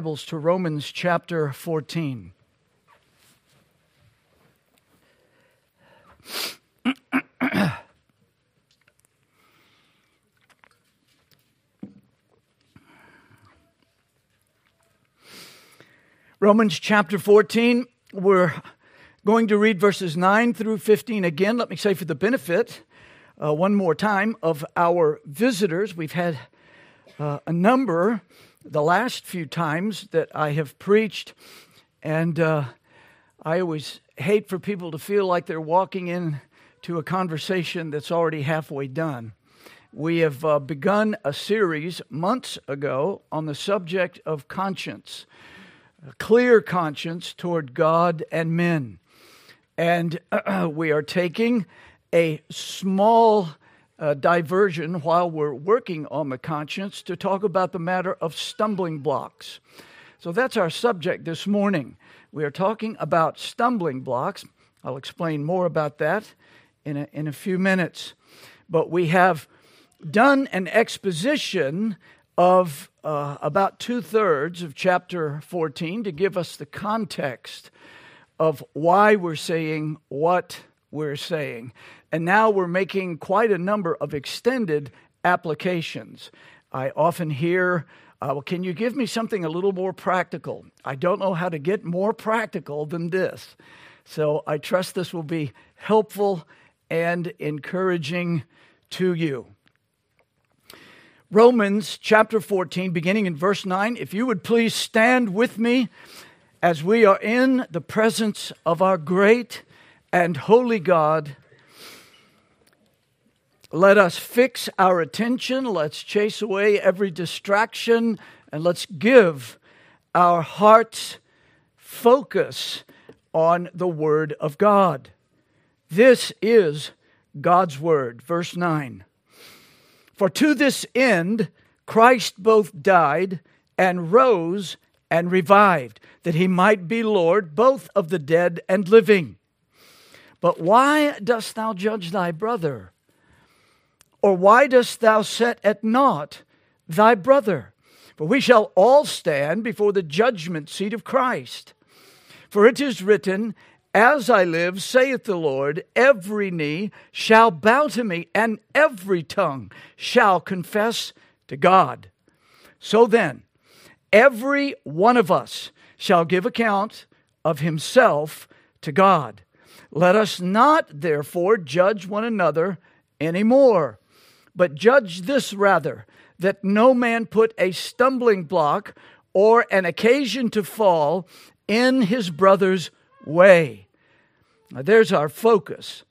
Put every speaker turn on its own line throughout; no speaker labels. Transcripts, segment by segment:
Bibles to Romans chapter 14. Romans chapter 14, we're going to read verses 9 through 15 again. Let me say, for the benefit, uh, one more time, of our visitors, we've had uh, a number the last few times that I have preached, and uh, I always hate for people to feel like they're walking in to a conversation that's already halfway done. We have uh, begun a series months ago on the subject of conscience, a clear conscience toward God and men. And we are taking a small uh, diversion while we're working on the conscience to talk about the matter of stumbling blocks. So that's our subject this morning. We are talking about stumbling blocks. I'll explain more about that in a, in a few minutes. But we have done an exposition of uh, about two thirds of chapter 14 to give us the context of why we're saying what we're saying. And now we're making quite a number of extended applications. I often hear, uh, well, can you give me something a little more practical? I don't know how to get more practical than this. So I trust this will be helpful and encouraging to you. Romans chapter 14, beginning in verse 9. If you would please stand with me as we are in the presence of our great and holy God let us fix our attention, let's chase away every distraction, and let's give our hearts focus on the Word of God. This is God's Word. Verse 9 For to this end Christ both died and rose and revived, that he might be Lord both of the dead and living. But why dost thou judge thy brother? Or why dost thou set at naught thy brother? For we shall all stand before the judgment seat of Christ. For it is written, As I live, saith the Lord, every knee shall bow to me, and every tongue shall confess to God. So then, every one of us shall give account of himself to God. Let us not, therefore, judge one another any more. But judge this rather, that no man put a stumbling block or an occasion to fall in his brother's way. Now, there's our focus.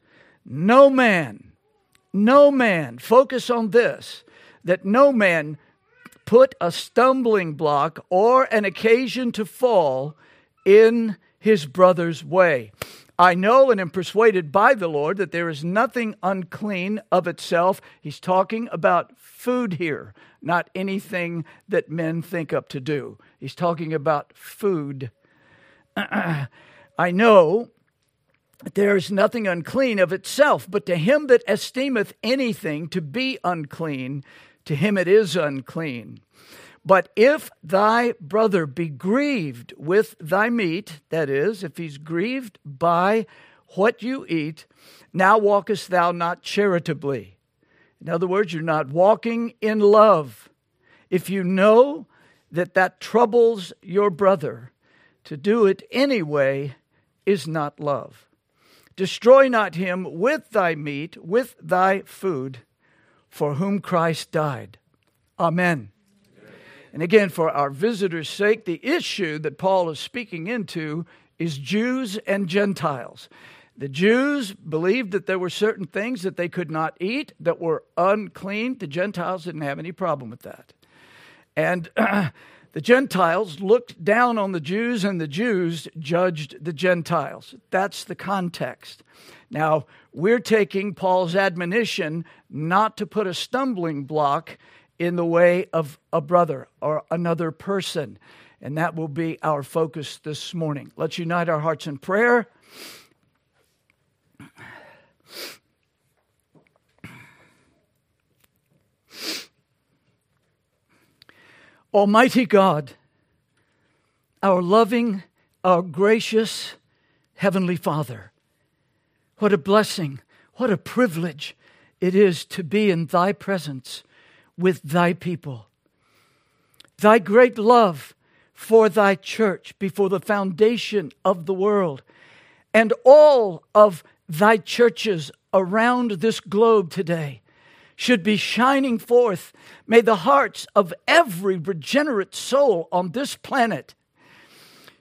No man, no man, focus on this, that no man put a stumbling block or an occasion to fall in his brother's way. I know and am persuaded by the Lord that there is nothing unclean of itself. He's talking about food here, not anything that men think up to do. He's talking about food. I know there is nothing unclean of itself, but to him that esteemeth anything to be unclean, to him it is unclean. But if thy brother be grieved with thy meat, that is, if he's grieved by what you eat, now walkest thou not charitably. In other words, you're not walking in love. If you know that that troubles your brother, to do it anyway is not love. Destroy not him with thy meat, with thy food, for whom Christ died. Amen. And again, for our visitors' sake, the issue that Paul is speaking into is Jews and Gentiles. The Jews believed that there were certain things that they could not eat that were unclean. The Gentiles didn't have any problem with that. And the Gentiles looked down on the Jews, and the Jews judged the Gentiles. That's the context. Now, we're taking Paul's admonition not to put a stumbling block in the way of a brother or another person. And that will be our focus this morning. Let's unite our hearts in prayer. Almighty God, our loving, our gracious Heavenly Father. What a blessing, what a privilege it is to be in Thy presence with Thy people. Thy great love for Thy church before the foundation of the world, and all of Thy churches around this globe today should be shining forth. May the hearts of every regenerate soul on this planet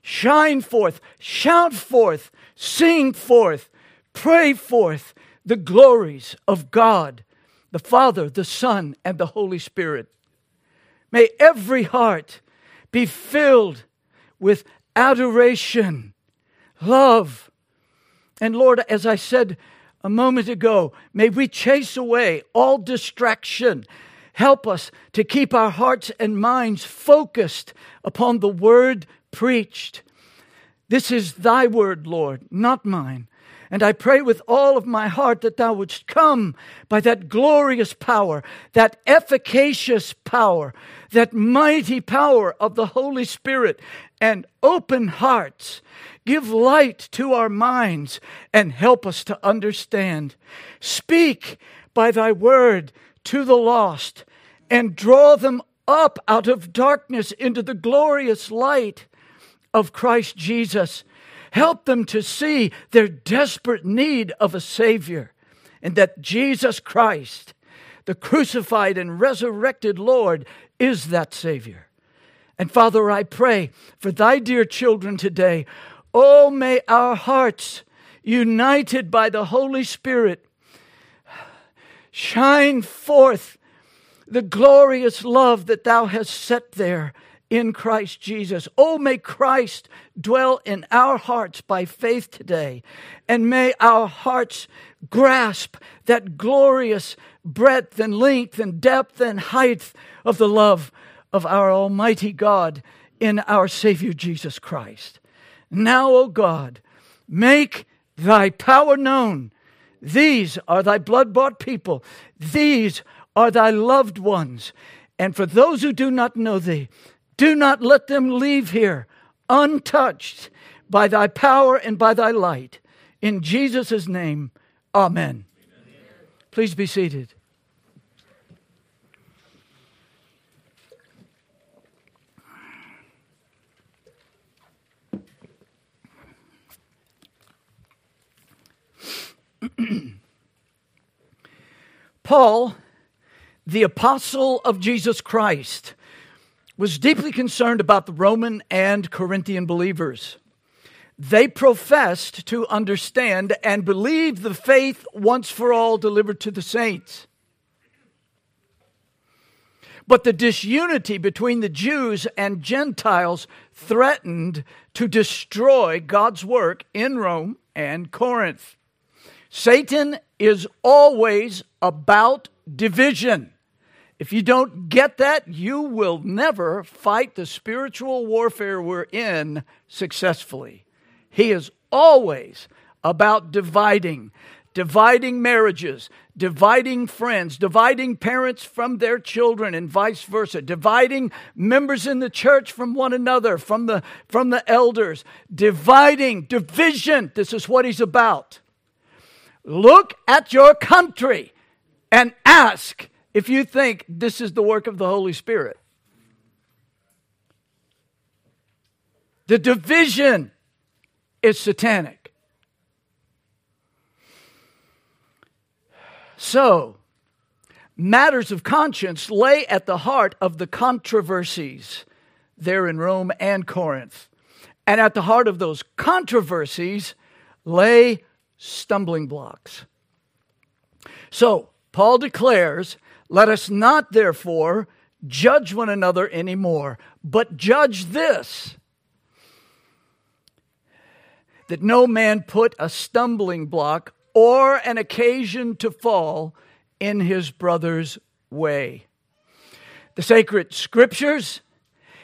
shine forth, shout forth, sing forth, pray forth the glories of God, the Father, the Son, and the Holy Spirit. May every heart be filled with adoration, love, and Lord, as I said a moment ago. May we chase away all distraction. Help us to keep our hearts and minds focused upon the word preached. This is thy word, Lord, not mine. And I pray with all of my heart that thou wouldst come by that glorious power, that efficacious power, that mighty power of the Holy Spirit, and open hearts Give light to our minds and help us to understand. Speak by thy word to the lost and draw them up out of darkness into the glorious light of Christ Jesus. Help them to see their desperate need of a Savior and that Jesus Christ, the crucified and resurrected Lord, is that Savior. And Father, I pray for thy dear children today Oh, may our hearts, united by the Holy Spirit, shine forth the glorious love that thou hast set there in Christ Jesus. Oh, may Christ dwell in our hearts by faith today, and may our hearts grasp that glorious breadth and length and depth and height of the love of our Almighty God in our Savior Jesus Christ. Now, O God, make thy power known. These are thy blood bought people. These are thy loved ones. And for those who do not know thee, do not let them leave here untouched by thy power and by thy light. In Jesus' name, amen. amen. Please be seated. Paul, the apostle of Jesus Christ, was deeply concerned about the Roman and Corinthian believers. They professed to understand and believe the faith once for all delivered to the saints. But the disunity between the Jews and Gentiles threatened to destroy God's work in Rome and Corinth. Satan is always about division. If you don't get that, you will never fight the spiritual warfare we're in successfully. He is always about dividing, dividing marriages, dividing friends, dividing parents from their children and vice versa, dividing members in the church from one another, from the from the elders, dividing, division. This is what he's about. Look at your country and ask if you think this is the work of the Holy Spirit. The division is satanic. So, matters of conscience lay at the heart of the controversies there in Rome and Corinth. And at the heart of those controversies lay stumbling blocks. So, Paul declares, Let us not therefore judge one another anymore, but judge this that no man put a stumbling block or an occasion to fall in his brother's way. The sacred scriptures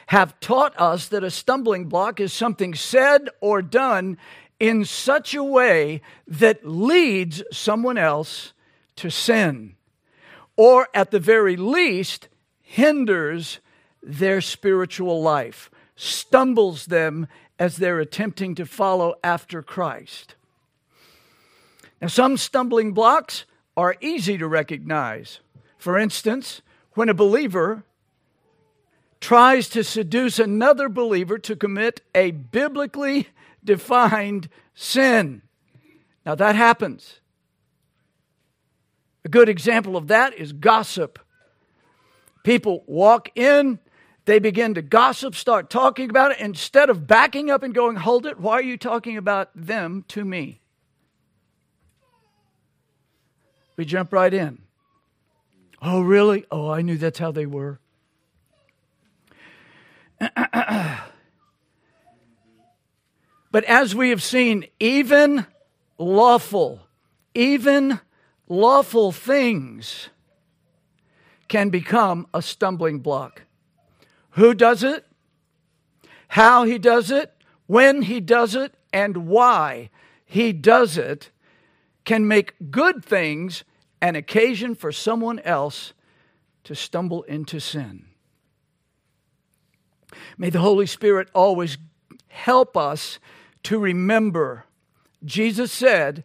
have taught us that a stumbling block is something said or done in such a way that leads someone else to sin, or at the very least, hinders their spiritual life. stumbles them as they're attempting to follow after Christ. Now, some stumbling blocks are easy to recognize. For instance, when a believer tries to seduce another believer to commit a biblically defined sin. Now, that happens. A good example of that is gossip. People walk in, they begin to gossip, start talking about it. Instead of backing up and going, Hold it, why are you talking about them to me? We jump right in. Oh, really? Oh, I knew that's how they were. but as we have seen, even lawful, even lawful things can become a stumbling block. Who does it? How he does it? When he does it? And why he does it can make good things an occasion for someone else to stumble into sin. May the Holy Spirit always help us to remember. Jesus said,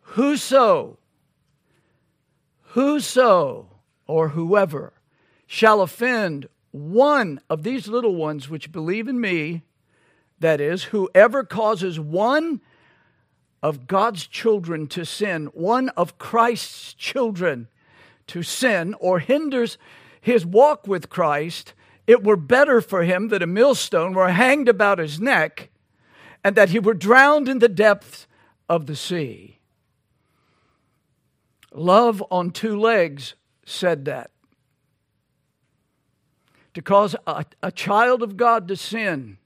Whoso, whoso, or whoever shall offend one of these little ones which believe in me, that is, whoever causes one of God's children to sin, one of Christ's children to sin, or hinders his walk with Christ, it were better for him that a millstone were hanged about his neck and that he were drowned in the depths of the sea. Love on two legs said that. To cause a, a child of God to sin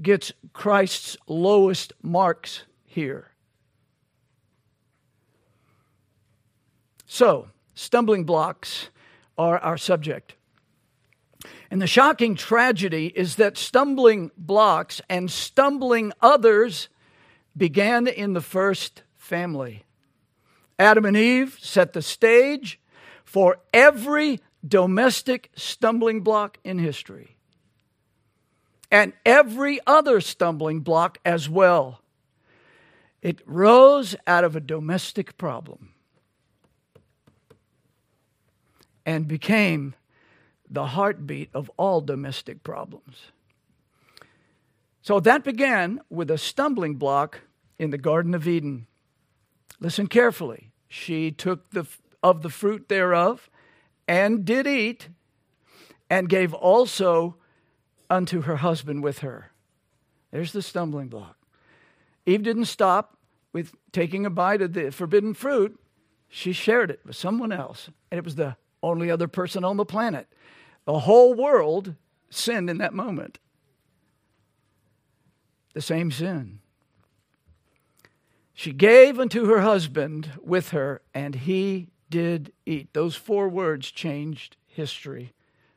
gets Christ's lowest marks here. So, stumbling blocks are our subject. And the shocking tragedy is that stumbling blocks and stumbling others began in the first family. Adam and Eve set the stage for every domestic stumbling block in history and every other stumbling block as well. It rose out of a domestic problem and became the heartbeat of all domestic problems. So that began with a stumbling block in the Garden of Eden. Listen carefully. She took the, of the fruit thereof and did eat, and gave also unto her husband with her. There's the stumbling block. Eve didn't stop with taking a bite of the forbidden fruit, she shared it with someone else, and it was the only other person on the planet. The whole world sinned in that moment. The same sin. She gave unto her husband with her, and he did eat. Those four words changed history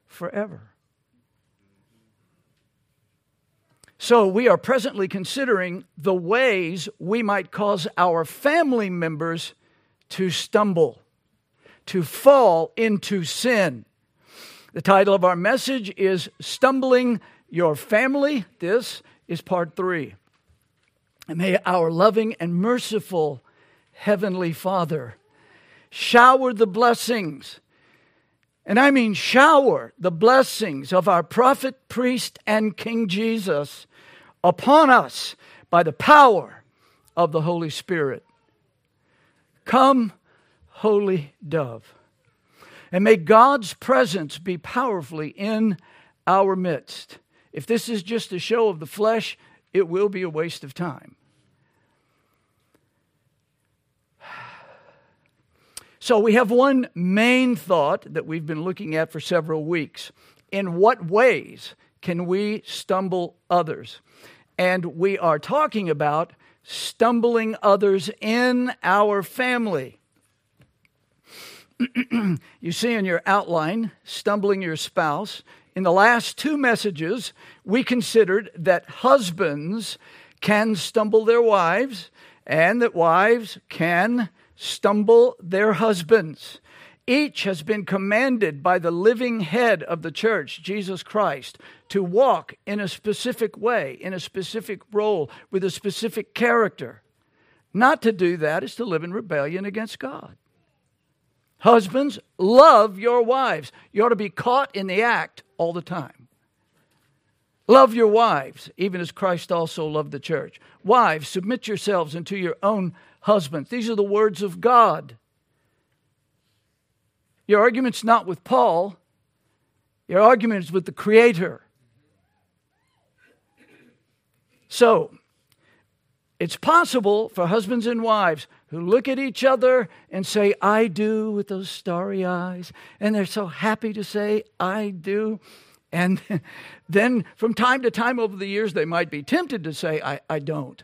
forever. So, we are presently considering the ways we might cause our family members to stumble, to fall into sin. The title of our message is Stumbling Your Family. This is part three. And may our loving and merciful Heavenly Father shower the blessings, and I mean shower the blessings of our prophet, priest, and King Jesus upon us by the power of the Holy Spirit. Come, Holy Dove. And may God's presence be powerfully in our midst. If this is just a show of the flesh, it will be a waste of time. So, we have one main thought that we've been looking at for several weeks. In what ways can we stumble others? And we are talking about stumbling others in our family. you see in your outline, stumbling your spouse. In the last two messages, we considered that husbands can stumble their wives and that wives can stumble their husbands. Each has been commanded by the living head of the church, Jesus Christ, to walk in a specific way, in a specific role, with a specific character. Not to do that is to live in rebellion against God. Husbands, love your wives. You ought to be caught in the act all the time. Love your wives, even as Christ also loved the church. Wives, submit yourselves unto your own husbands. These are the words of God. Your argument's not with Paul, your argument is with the Creator. So, it's possible for husbands and wives who look at each other and say, I do, with those starry eyes, and they're so happy to say, I do. And then from time to time over the years, they might be tempted to say, I, I don't.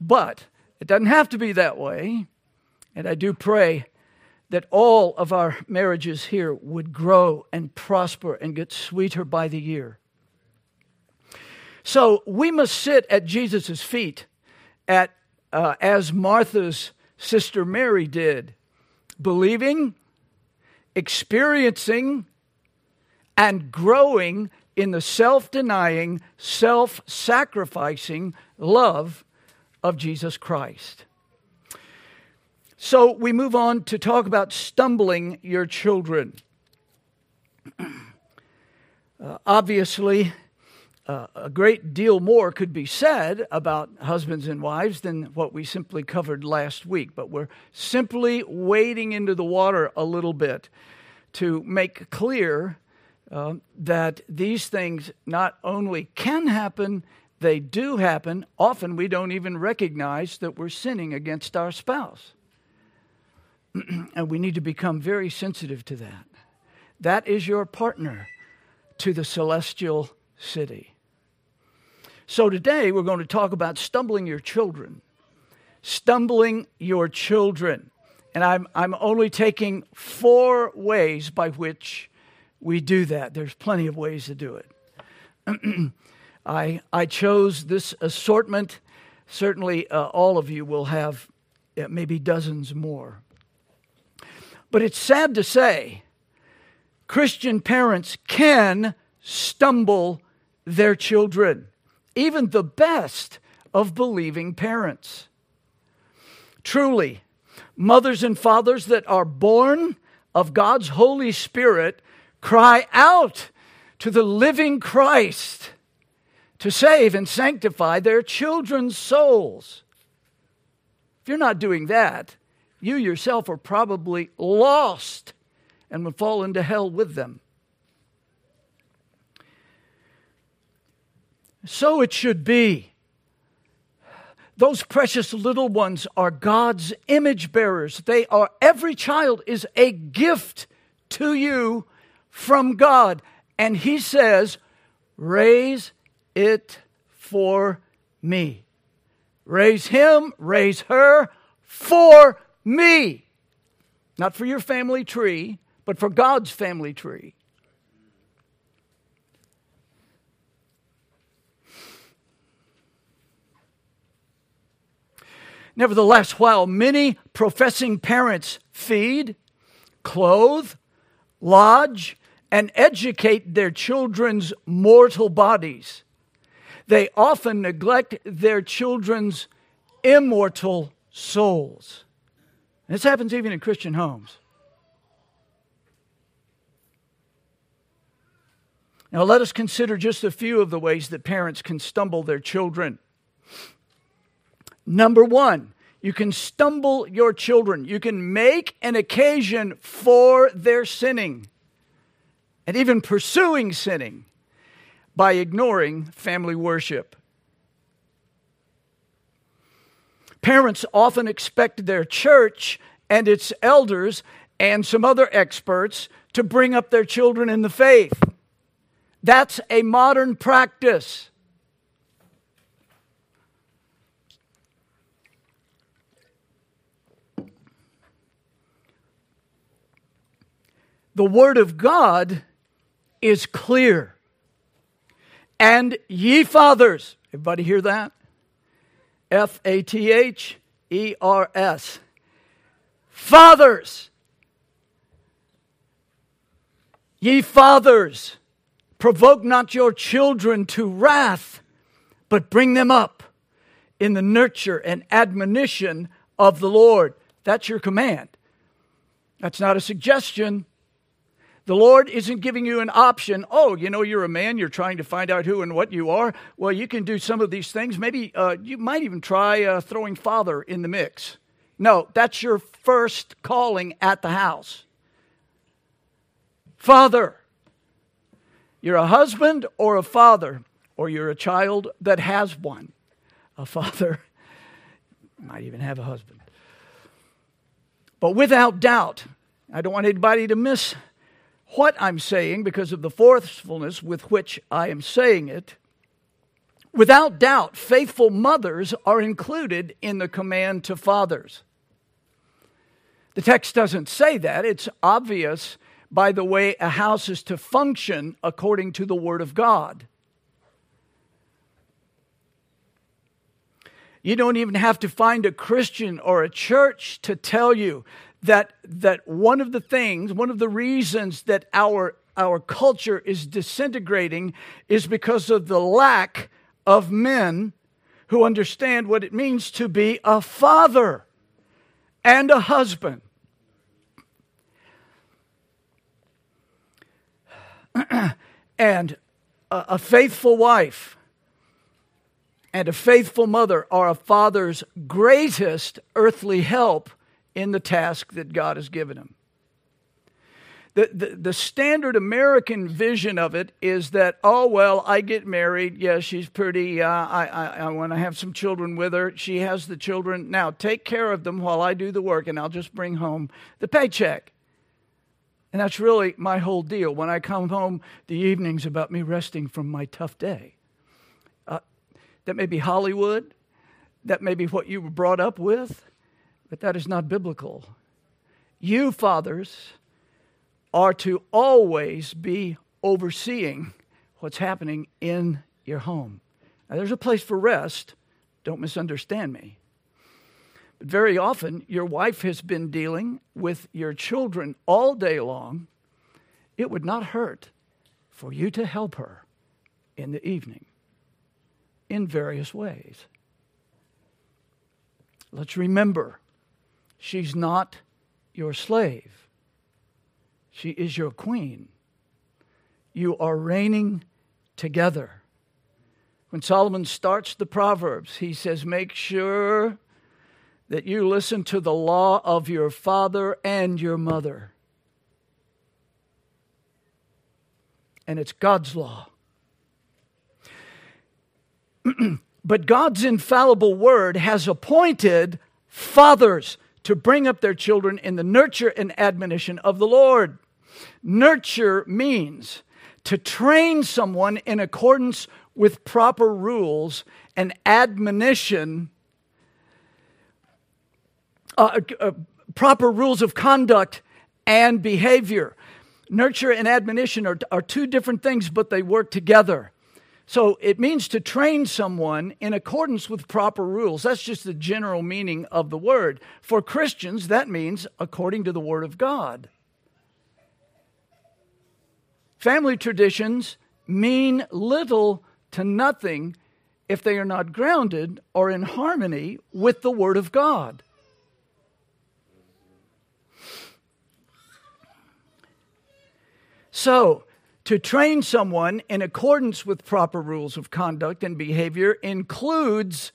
But it doesn't have to be that way. And I do pray that all of our marriages here would grow and prosper and get sweeter by the year. So we must sit at Jesus' feet at, uh, as Martha's sister Mary did, believing, experiencing, and growing in the self denying, self sacrificing love of Jesus Christ. So we move on to talk about stumbling your children. Uh, obviously, uh, a great deal more could be said about husbands and wives than what we simply covered last week, but we're simply wading into the water a little bit to make clear uh, that these things not only can happen, they do happen. Often we don't even recognize that we're sinning against our spouse. and we need to become very sensitive to that. That is your partner to the celestial city. So today we're going to talk about stumbling your children. Stumbling your children. And I'm, I'm only taking four ways by which we do that. There's plenty of ways to do it. I, I chose this assortment. Certainly, uh, all of you will have uh, maybe dozens more. But it's sad to say Christian parents can stumble their children even the best of believing parents. Truly, mothers and fathers that are born of God's Holy Spirit cry out to the living Christ to save and sanctify their children's souls. If you're not doing that, you yourself are probably lost and will fall into hell with them. So it should be. Those precious little ones are God's image bearers. They are, every child is a gift to you from God. And He says, raise it for me. Raise him, raise her for me. Not for your family tree, but for God's family tree. Nevertheless, while many professing parents feed, clothe, lodge, and educate their children's mortal bodies, they often neglect their children's immortal souls. This happens even in Christian homes. Now, let us consider just a few of the ways that parents can stumble their children. Number one, you can stumble your children. You can make an occasion for their sinning and even pursuing sinning by ignoring family worship. Parents often expect their church and its elders and some other experts to bring up their children in the faith. That's a modern practice. The Word of God is clear. And ye fathers, everybody hear that? F A T H E R S. Fathers, Ye fathers, provoke not your children to wrath, but bring them up in the nurture and admonition of the Lord. That's your command. That's not a suggestion. The Lord isn't giving you an option. Oh, you know, you're a man, you're trying to find out who and what you are. Well, you can do some of these things. Maybe uh, you might even try uh, throwing father in the mix. No, that's your first calling at the house. Father. You're a husband or a father, or you're a child that has one. A father might even have a husband. But without doubt, I don't want anybody to miss what I'm saying because of the forcefulness with which I am saying it. Without doubt, faithful mothers are included in the command to fathers. The text doesn't say that. It's obvious by the way a house is to function according to the Word of God. You don't even have to find a Christian or a church to tell you that, that one of the things, one of the reasons that our, our culture is disintegrating is because of the lack of men who understand what it means to be a father and a husband. and a, a faithful wife and a faithful mother are a father's greatest earthly help in the task that God has given him. The, the, the, standard American vision of it is that, oh, well, I get married. Yeah, she's pretty. Uh, I, I, I want to have some children with her. She has the children. Now, take care of them while I do the work, and I'll just bring home the paycheck. And that's really my whole deal. When I come home, the evening's about me resting from my tough day. Uh, that may be Hollywood. That may be what you were brought up with. But that is not biblical. You, fathers, are to always be overseeing what's happening in your home. Now, there's a place for rest. Don't misunderstand me. But very often, your wife has been dealing with your children all day long. It would not hurt for you to help her in the evening in various ways. Let's remember She's not your slave, she is your queen. You are reigning together. When Solomon starts the Proverbs, he says, Make sure that you listen to the law of your father and your mother. And it's God's law. but God's infallible word has appointed fathers to bring up their children in the nurture and admonition of the Lord. Nurture means to train someone in accordance with proper rules, and admonition, uh, uh, proper rules of conduct and behavior. Nurture and admonition are, are two different things, but they work together. So it means to train someone in accordance with proper rules. That's just the general meaning of the word. For Christians, that means according to the Word of God. Family traditions mean little to nothing if they are not grounded or in harmony with the Word of God. So, to train someone in accordance with proper rules of conduct and behavior includes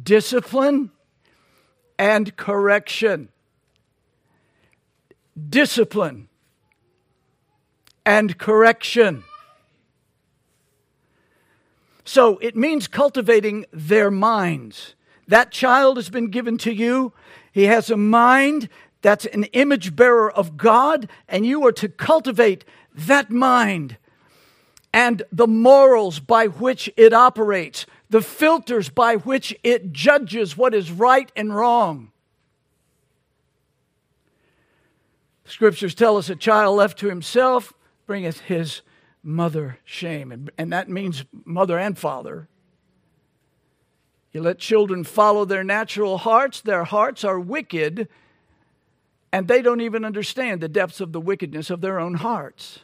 discipline and correction. Discipline and correction. So it means cultivating their minds. That child has been given to you. He has a mind that's an image bearer of God, and you are to cultivate that mind and the morals by which it operates, the filters by which it judges what is right and wrong. Scriptures tell us a child left to himself bringeth his mother shame. And, and that means mother and father. You let children follow their natural hearts, their hearts are wicked, and they don't even understand the depths of the wickedness of their own hearts.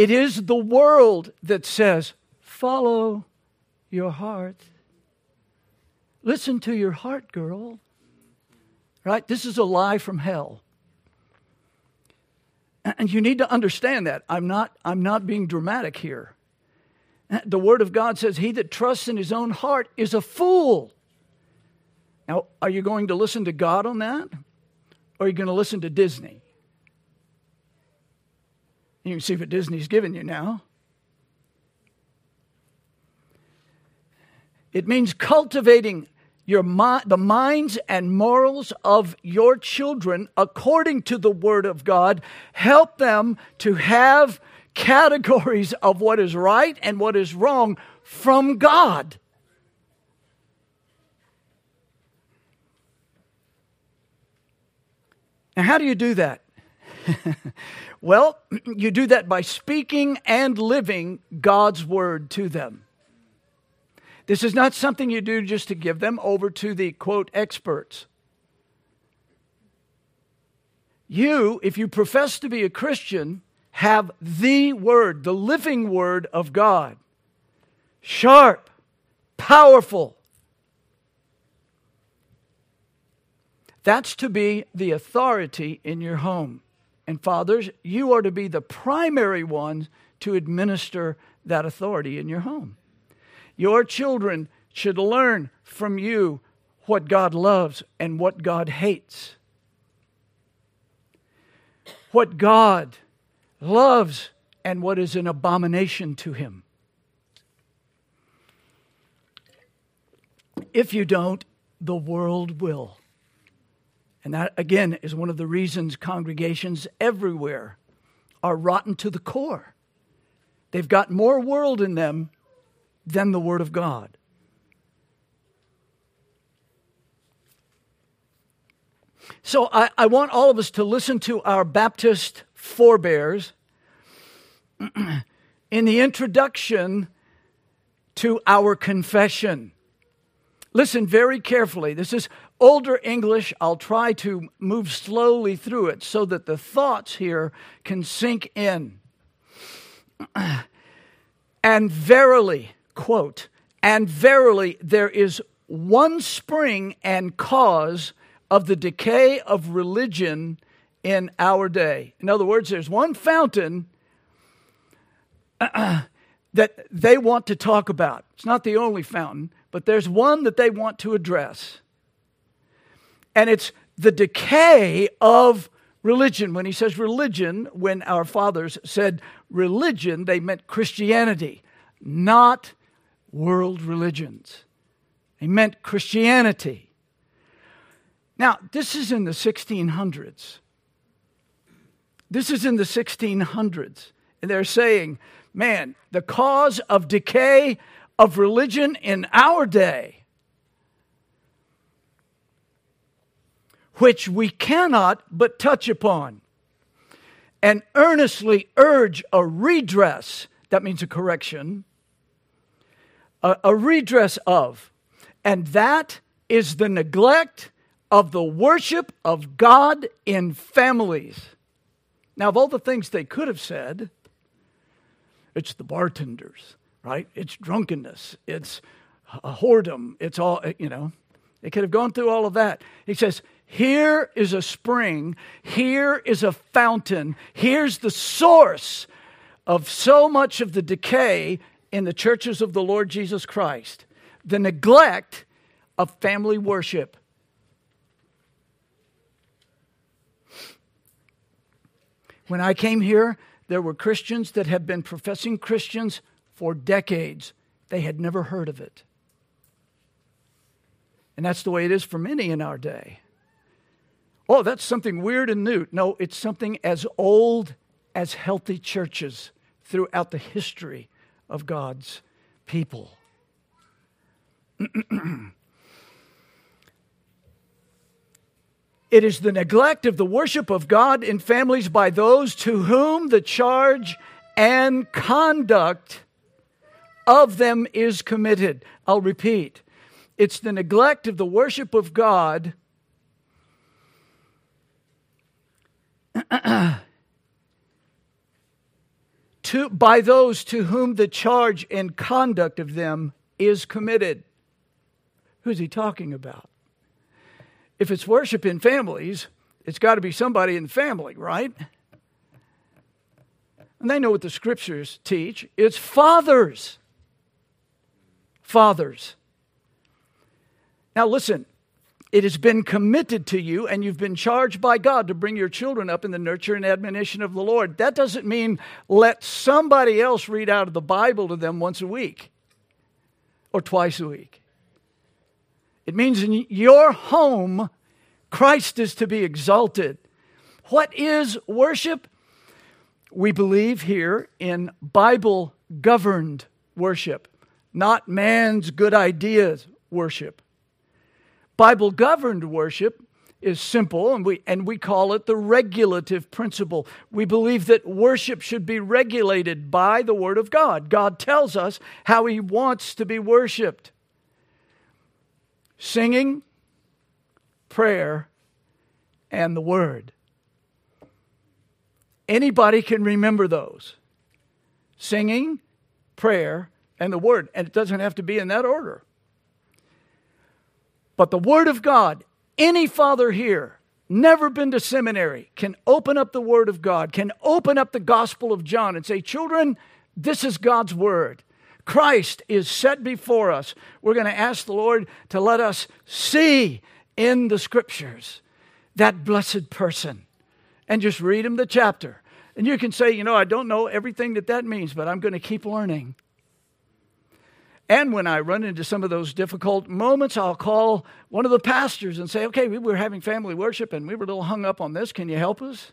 It is the world that says, follow your heart. Listen to your heart, girl. Right? This is a lie from hell. And you need to understand that. I'm not, I'm not being dramatic here. The Word of God says, He that trusts in his own heart is a fool. Now, are you going to listen to God on that? Or are you going to listen to Disney? You can see what Disney's given you now. It means cultivating your the minds and morals of your children according to the Word of God. Help them to have categories of what is right and what is wrong from God. Now, how do you do that? well, you do that by speaking and living God's word to them. This is not something you do just to give them over to the quote experts. You, if you profess to be a Christian, have the Word, the living Word of God. Sharp, powerful. That's to be the authority in your home. And fathers, you are to be the primary ones to administer that authority in your home. Your children should learn from you what God loves and what God hates. What God loves and what is an abomination to Him. If you don't, the world will. And that, again, is one of the reasons congregations everywhere are rotten to the core. They've got more world in them than the Word of God. So I, I want all of us to listen to our Baptist forebears in the introduction to our confession. Listen very carefully. This is older English. I'll try to move slowly through it so that the thoughts here can sink in. And verily, quote, and verily there is one spring and cause of the decay of religion in our day. In other words, there's one fountain that they want to talk about. It's not the only fountain, but there's one that they want to address. And it's the decay of religion. When he says religion, when our fathers said religion, they meant Christianity, not world religions. They meant Christianity. Now, this is in the 1600s. This is in the 1600s. And they're saying, man, the cause of decay of religion in our day, which we cannot but touch upon, and earnestly urge a redress, that means a correction, a, a redress of, and that is the neglect of the worship of God in families. Now, of all the things they could have said, it's the bartenders, right? It's drunkenness, it's a whoredom, it's all, you know, they could have gone through all of that. He says, here is a spring, here is a fountain, here's the source of so much of the decay in the churches of the Lord Jesus Christ the neglect of family worship. When I came here, there were Christians that had been professing Christians for decades. They had never heard of it. And that's the way it is for many in our day. Oh, that's something weird and new. No, it's something as old as healthy churches throughout the history of God's people. it is the neglect of the worship of God in families by those to whom the charge and conduct of them is committed. I'll repeat it's the neglect of the worship of God to, by those to whom the charge and conduct of them is committed. Who's he talking about? If it's worship in families, it's got to be somebody in the family, right? And they know what the scriptures teach it's fathers. Fathers. Now, listen, it has been committed to you, and you've been charged by God to bring your children up in the nurture and admonition of the Lord. That doesn't mean let somebody else read out of the Bible to them once a week or twice a week. It means in your home, Christ is to be exalted. What is worship? We believe here in Bible governed worship, not man's good ideas worship. Bible governed worship is simple and we and we call it the regulative principle. We believe that worship should be regulated by the word of God. God tells us how he wants to be worshiped. Singing, prayer, and the word. Anybody can remember those. Singing, prayer, and the word. And it doesn't have to be in that order. But the Word of God, any father here, never been to seminary, can open up the Word of God, can open up the Gospel of John and say, Children, this is God's Word. Christ is set before us. We're going to ask the Lord to let us see in the Scriptures that blessed person and just read him the chapter. And you can say, you know, I don't know everything that that means, but I'm going to keep learning. And when I run into some of those difficult moments, I'll call one of the pastors and say, okay, we were having family worship and we were a little hung up on this. Can you help us?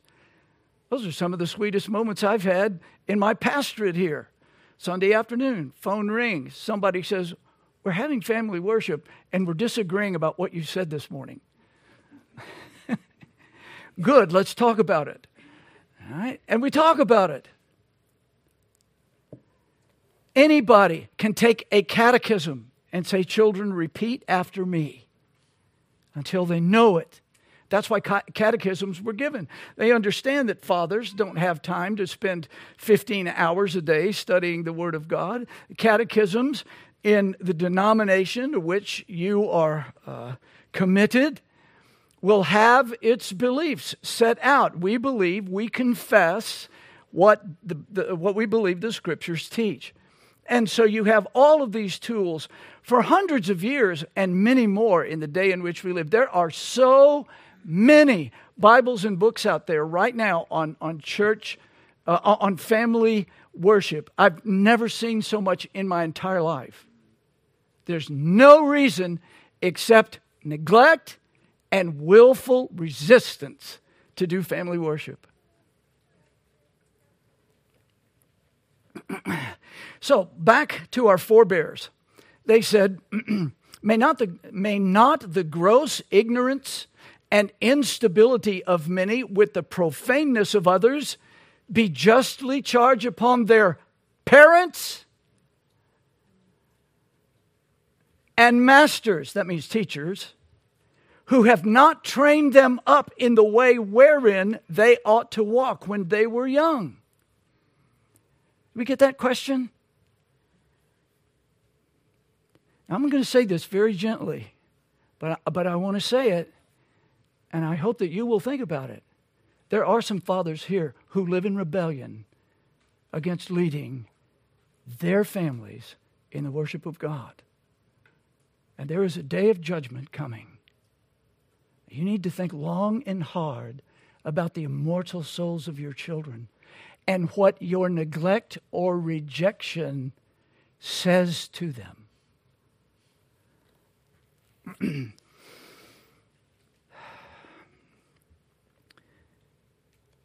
Those are some of the sweetest moments I've had in my pastorate here. Sunday afternoon, phone rings. Somebody says, We're having family worship and we're disagreeing about what you said this morning. Good, let's talk about it. All right? And we talk about it. Anybody can take a catechism and say, Children, repeat after me until they know it. That's why catechisms were given. They understand that fathers don't have time to spend 15 hours a day studying the Word of God. Catechisms in the denomination to which you are uh, committed will have its beliefs set out. We believe, we confess what, the, the, what we believe the Scriptures teach. And so you have all of these tools for hundreds of years and many more in the day in which we live. There are so many Bibles and books out there right now on, on church, uh, on family worship. I've never seen so much in my entire life. There's no reason except neglect and willful resistance to do family worship. So back to our forebears. They said, may, not the, may not the gross ignorance and instability of many with the profaneness of others be justly charged upon their parents and masters, that means teachers, who have not trained them up in the way wherein they ought to walk when they were young we get that question? I'm going to say this very gently, but, but I want to say it, and I hope that you will think about it. There are some fathers here who live in rebellion against leading their families in the worship of God. And there is a day of judgment coming. You need to think long and hard about the immortal souls of your children and what your neglect or rejection says to them.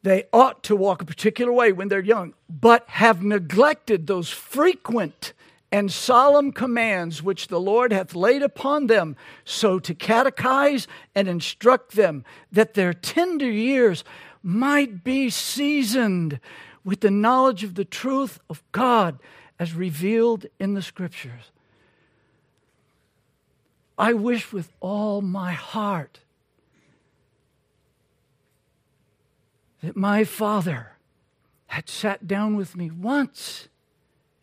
they ought to walk a particular way when they're young, but have neglected those frequent and solemn commands which the Lord hath laid upon them, so to catechize and instruct them, that their tender years might be seasoned with the knowledge of the truth of God as revealed in the scriptures. I wish with all my heart that my father had sat down with me once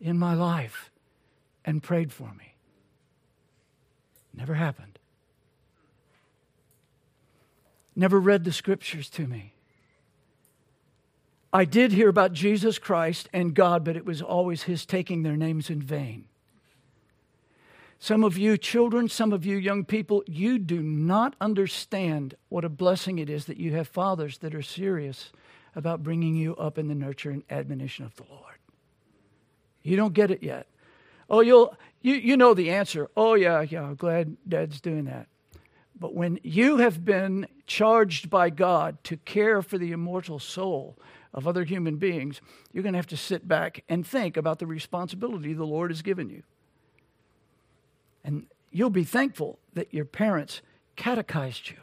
in my life and prayed for me. Never happened. Never read the scriptures to me. I did hear about Jesus Christ and God, but it was always His taking their names in vain. Some of you children, some of you young people, you do not understand what a blessing it is that you have fathers that are serious about bringing you up in the nurture and admonition of the Lord. You don't get it yet. Oh, you'll you, you know the answer. Oh yeah, yeah, glad dad's doing that. But when you have been charged by God to care for the immortal soul of other human beings, you're going to have to sit back and think about the responsibility the Lord has given you. And you'll be thankful that your parents catechized you,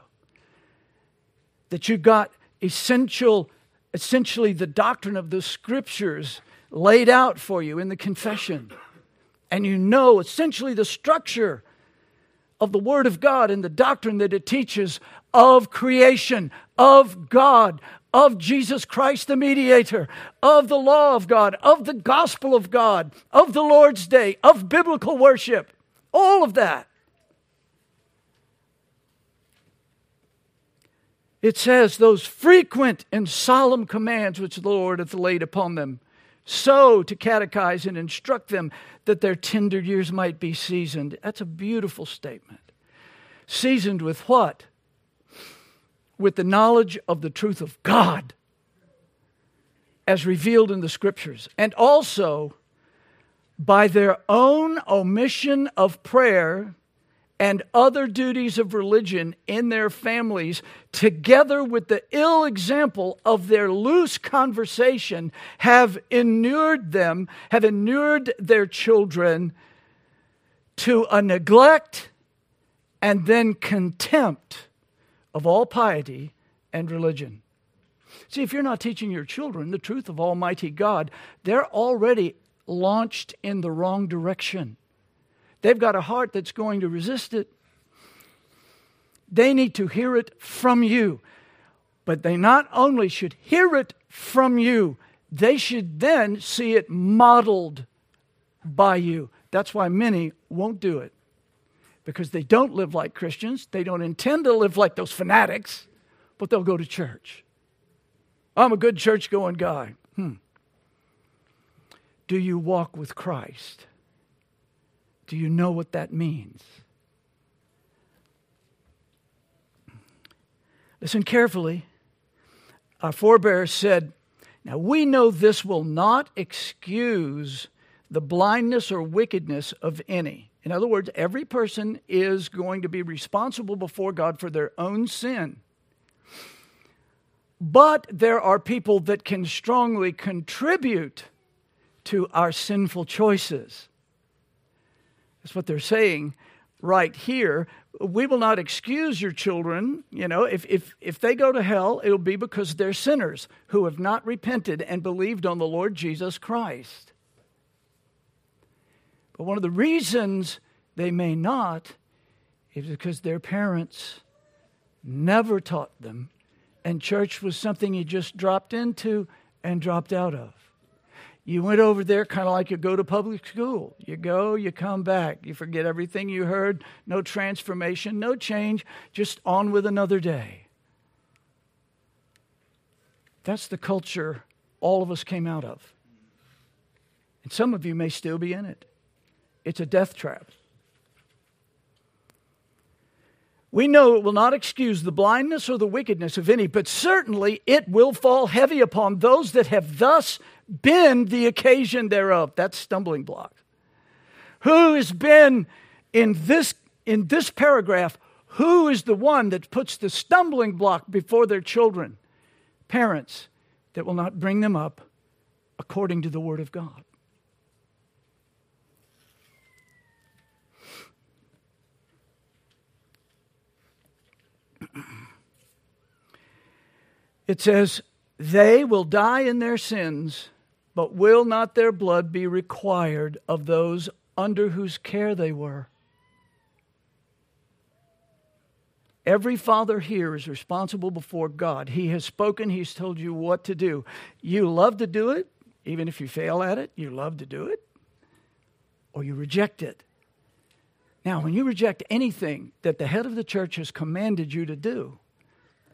that you got essential, essentially the doctrine of the scriptures laid out for you in the confession. And you know essentially the structure of the Word of God and the doctrine that it teaches of creation, of God, of Jesus Christ, the mediator, of the law of God, of the gospel of God, of the Lord's day, of biblical worship. All of that. It says, those frequent and solemn commands which the Lord hath laid upon them, so to catechize and instruct them that their tender years might be seasoned. That's a beautiful statement. Seasoned with what? With the knowledge of the truth of God as revealed in the scriptures, and also by their own omission of prayer and other duties of religion in their families, together with the ill example of their loose conversation, have inured them, have inured their children to a neglect and then contempt of all piety and religion. See, if you're not teaching your children the truth of Almighty God, they're already launched in the wrong direction. They've got a heart that's going to resist it. They need to hear it from you. But they not only should hear it from you, they should then see it modeled by you. That's why many won't do it because they don't live like Christians. They don't intend to live like those fanatics, but they'll go to church. I'm a good church going guy. Hmm. Do you walk with Christ? Do you know what that means? Listen carefully. Our forebears said, Now we know this will not excuse the blindness or wickedness of any. In other words, every person is going to be responsible before God for their own sin. But there are people that can strongly contribute to our sinful choices. That's what they're saying right here. We will not excuse your children. You know, if, if, if they go to hell, it'll be because they're sinners who have not repented and believed on the Lord Jesus Christ. But one of the reasons they may not is because their parents never taught them, and church was something you just dropped into and dropped out of. You went over there kind of like you go to public school. You go, you come back. You forget everything you heard. No transformation, no change, just on with another day. That's the culture all of us came out of. And some of you may still be in it. It's a death trap. We know it will not excuse the blindness or the wickedness of any, but certainly it will fall heavy upon those that have thus been the occasion thereof. That's stumbling block. Who has been in this in this paragraph? Who is the one that puts the stumbling block before their children? Parents that will not bring them up according to the Word of God. It says, They will die in their sins but will not their blood be required of those under whose care they were? Every father here is responsible before God. He has spoken, He's told you what to do. You love to do it, even if you fail at it, you love to do it, or you reject it. Now, when you reject anything that the head of the church has commanded you to do,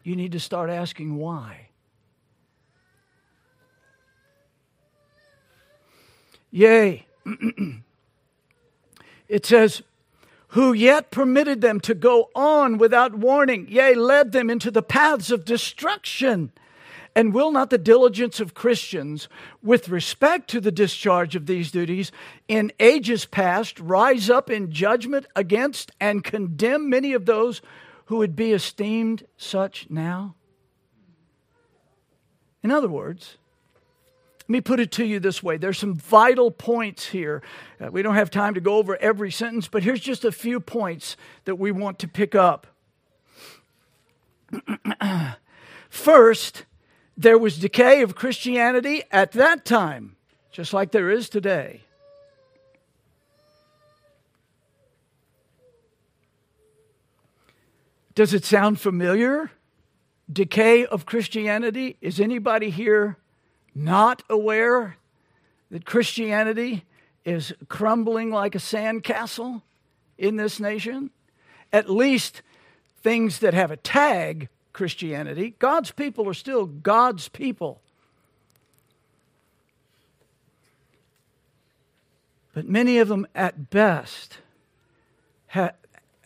you need to start asking why. Yea. it says, who yet permitted them to go on without warning, yea, led them into the paths of destruction. And will not the diligence of Christians, with respect to the discharge of these duties, in ages past, rise up in judgment against and condemn many of those who would be esteemed such now? In other words, let me put it to you this way. There's some vital points here. Uh, we don't have time to go over every sentence, but here's just a few points that we want to pick up. First, there was decay of Christianity at that time, just like there is today. Does it sound familiar? Decay of Christianity? Is anybody here not aware that Christianity is crumbling like a sandcastle in this nation? At least things that have a tag Christianity. God's people are still God's people. But many of them, at best,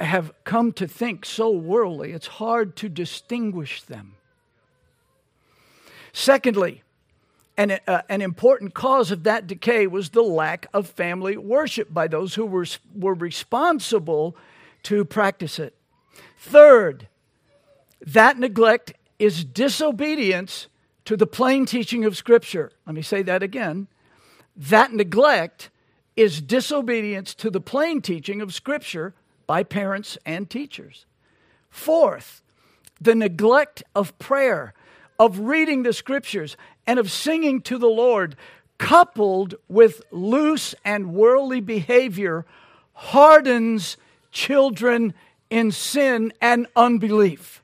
have come to think so worldly, it's hard to distinguish them. Secondly, an, uh, an important cause of that decay was the lack of family worship by those who were, were responsible to practice it. Third, that neglect is disobedience to the plain teaching of Scripture. Let me say that again. That neglect is disobedience to the plain teaching of Scripture by parents and teachers. Fourth, the neglect of prayer, of reading the Scriptures, and of singing to the Lord, coupled with loose and worldly behavior, hardens children in sin and unbelief.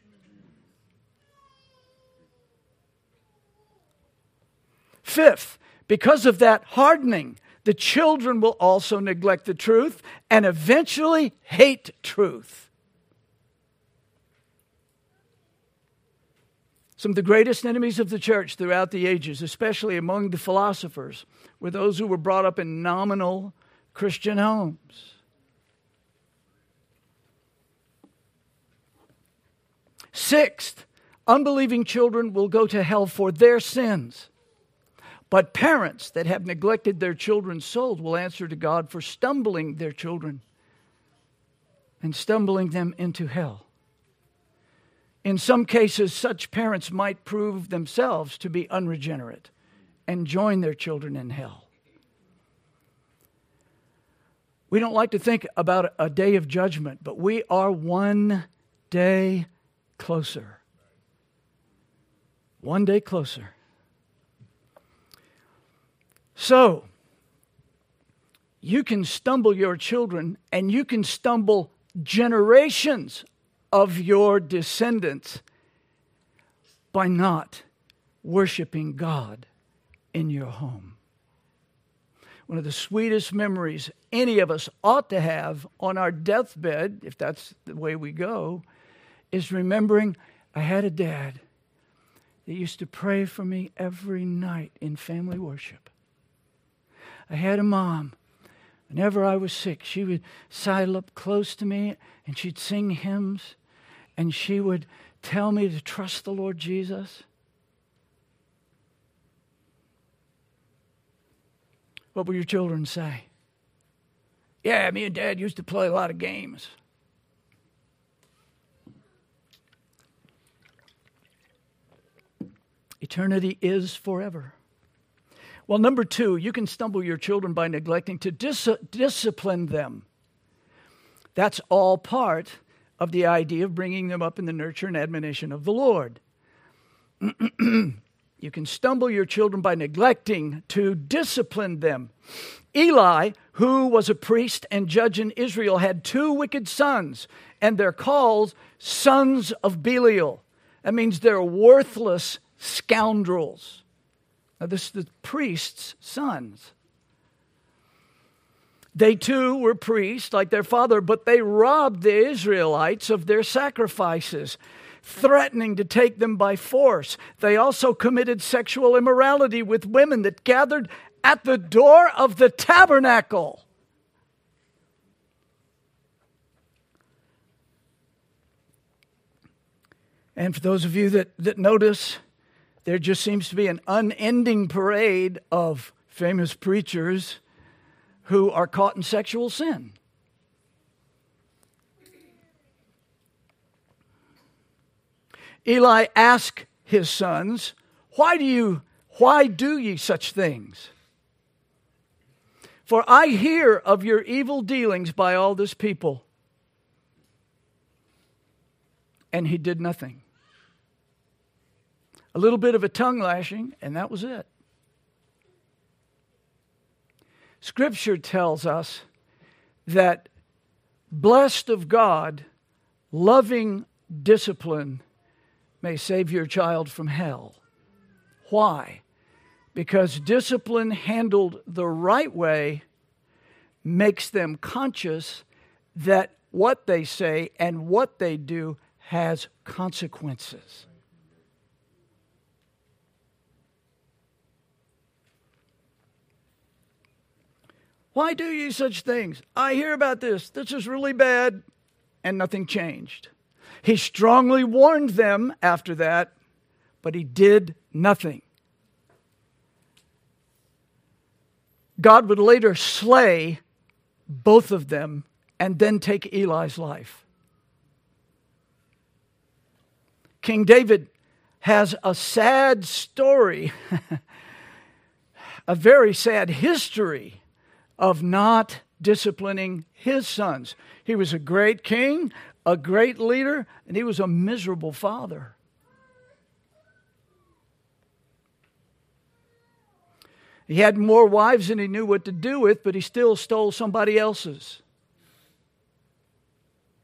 Fifth, because of that hardening, the children will also neglect the truth and eventually hate truth. Some of the greatest enemies of the church throughout the ages, especially among the philosophers, were those who were brought up in nominal Christian homes. Sixth, unbelieving children will go to hell for their sins. But parents that have neglected their children's souls will answer to God for stumbling their children and stumbling them into hell. In some cases, such parents might prove themselves to be unregenerate and join their children in hell. We don't like to think about a day of judgment, but we are one day closer. One day closer. So, you can stumble your children and you can stumble generations of your descendants by not worshiping God in your home. One of the sweetest memories any of us ought to have on our deathbed, if that's the way we go, is remembering I had a dad that used to pray for me every night in family worship. I had a mom. Whenever I was sick, she would sidle up close to me and she'd sing hymns and she would tell me to trust the Lord Jesus. What will your children say? Yeah, me and dad used to play a lot of games. Eternity is forever. Well, number two, you can stumble your children by neglecting to dis- discipline them. That's all part of the idea of bringing them up in the nurture and admonition of the Lord. You can stumble your children by neglecting to discipline them. Eli, who was a priest and judge in Israel, had two wicked sons, and they're called sons of Belial. That means they're worthless scoundrels. Now, this is the priest's sons. They too were priests like their father, but they robbed the Israelites of their sacrifices, threatening to take them by force. They also committed sexual immorality with women that gathered at the door of the tabernacle. And for those of you that, that notice, there just seems to be an unending parade of famous preachers who are caught in sexual sin. Eli asked his sons, Why do you why do ye such things? For I hear of your evil dealings by all this people. And he did nothing. A little bit of a tongue lashing, and that was it. Scripture tells us that blessed of God, loving discipline may save your child from hell. Why? Because discipline handled the right way makes them conscious that what they say and what they do has consequences. Why do you such things? I hear about this. This is really bad. And nothing changed. He strongly warned them after that, but he did nothing. God would later slay both of them and then take Eli's life. King David has a sad story, a very sad history of not disciplining his sons. He was a great king, a great leader, and he was a miserable father. He had more wives than he knew what to do with, but he still stole somebody else's.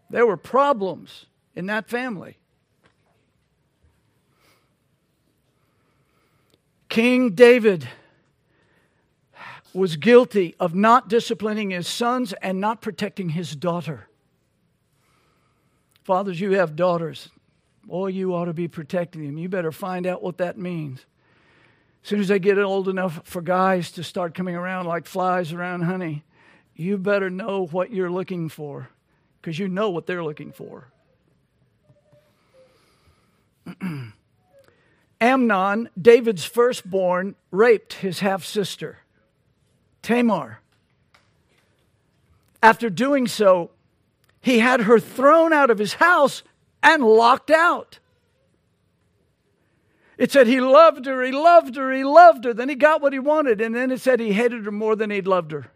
There were problems in that family. King David was guilty of not disciplining his sons and not protecting his daughter. Fathers, you have daughters. Boy, you ought to be protecting them. You better find out what that means. As soon as they get old enough for guys to start coming around like flies around honey, you better know what you're looking for because you know what they're looking for. Amnon, David's firstborn, raped his half sister. Tamar. After doing so, he had her thrown out of his house and locked out. It said he loved her, he loved her, he loved her. Then he got what he wanted, and then it said he hated her more than he'd loved her.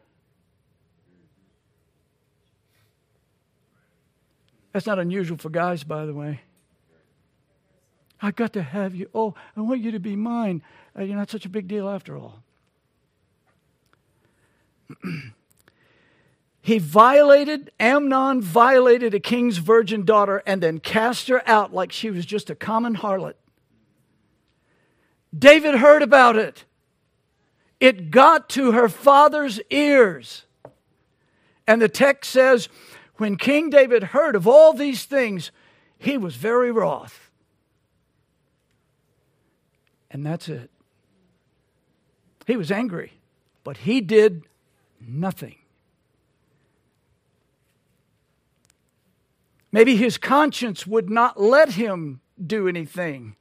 That's not unusual for guys, by the way. I got to have you. Oh, I want you to be mine. Uh, you're not such a big deal after all. he violated, Amnon violated a king's virgin daughter and then cast her out like she was just a common harlot. David heard about it. It got to her father's ears. And the text says, when King David heard of all these things, he was very wroth. And that's it. He was angry, but he did nothing. Maybe his conscience would not let him do anything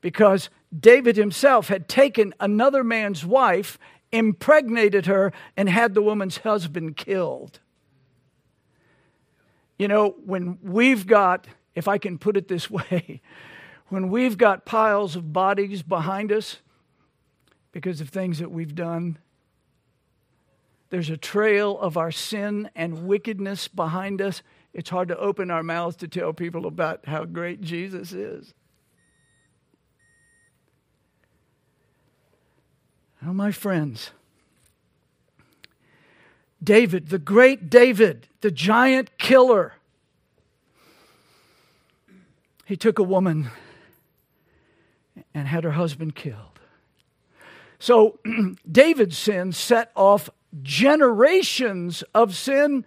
because David himself had taken another man's wife, impregnated her, and had the woman's husband killed. You know, when we've got, if I can put it this way, when we've got piles of bodies behind us because of things that we've done, there's a trail of our sin and wickedness behind us. It's hard to open our mouths to tell people about how great Jesus is. Oh, my friends. David, the great David, the giant killer. He took a woman and had her husband killed. So David's sin set off generations of sin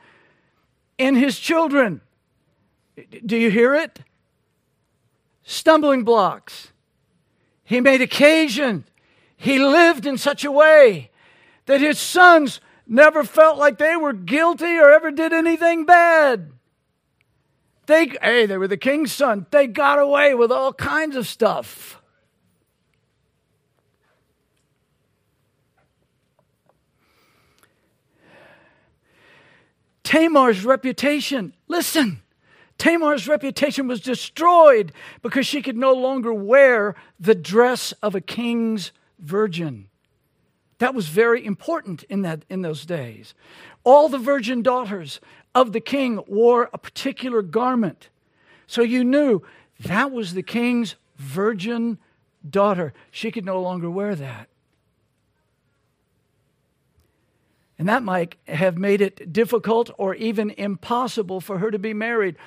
in his children. Do you hear it? Stumbling blocks. He made occasion. He lived in such a way that his sons never felt like they were guilty or ever did anything bad. They, hey, they were the king's son. They got away with all kinds of stuff. Tamar's reputation, listen, Tamar's reputation was destroyed because she could no longer wear the dress of a king's virgin. That was very important in, that, in those days. All the virgin daughters of the king wore a particular garment. So you knew that was the king's virgin daughter. She could no longer wear that. And that might have made it difficult or even impossible for her to be married.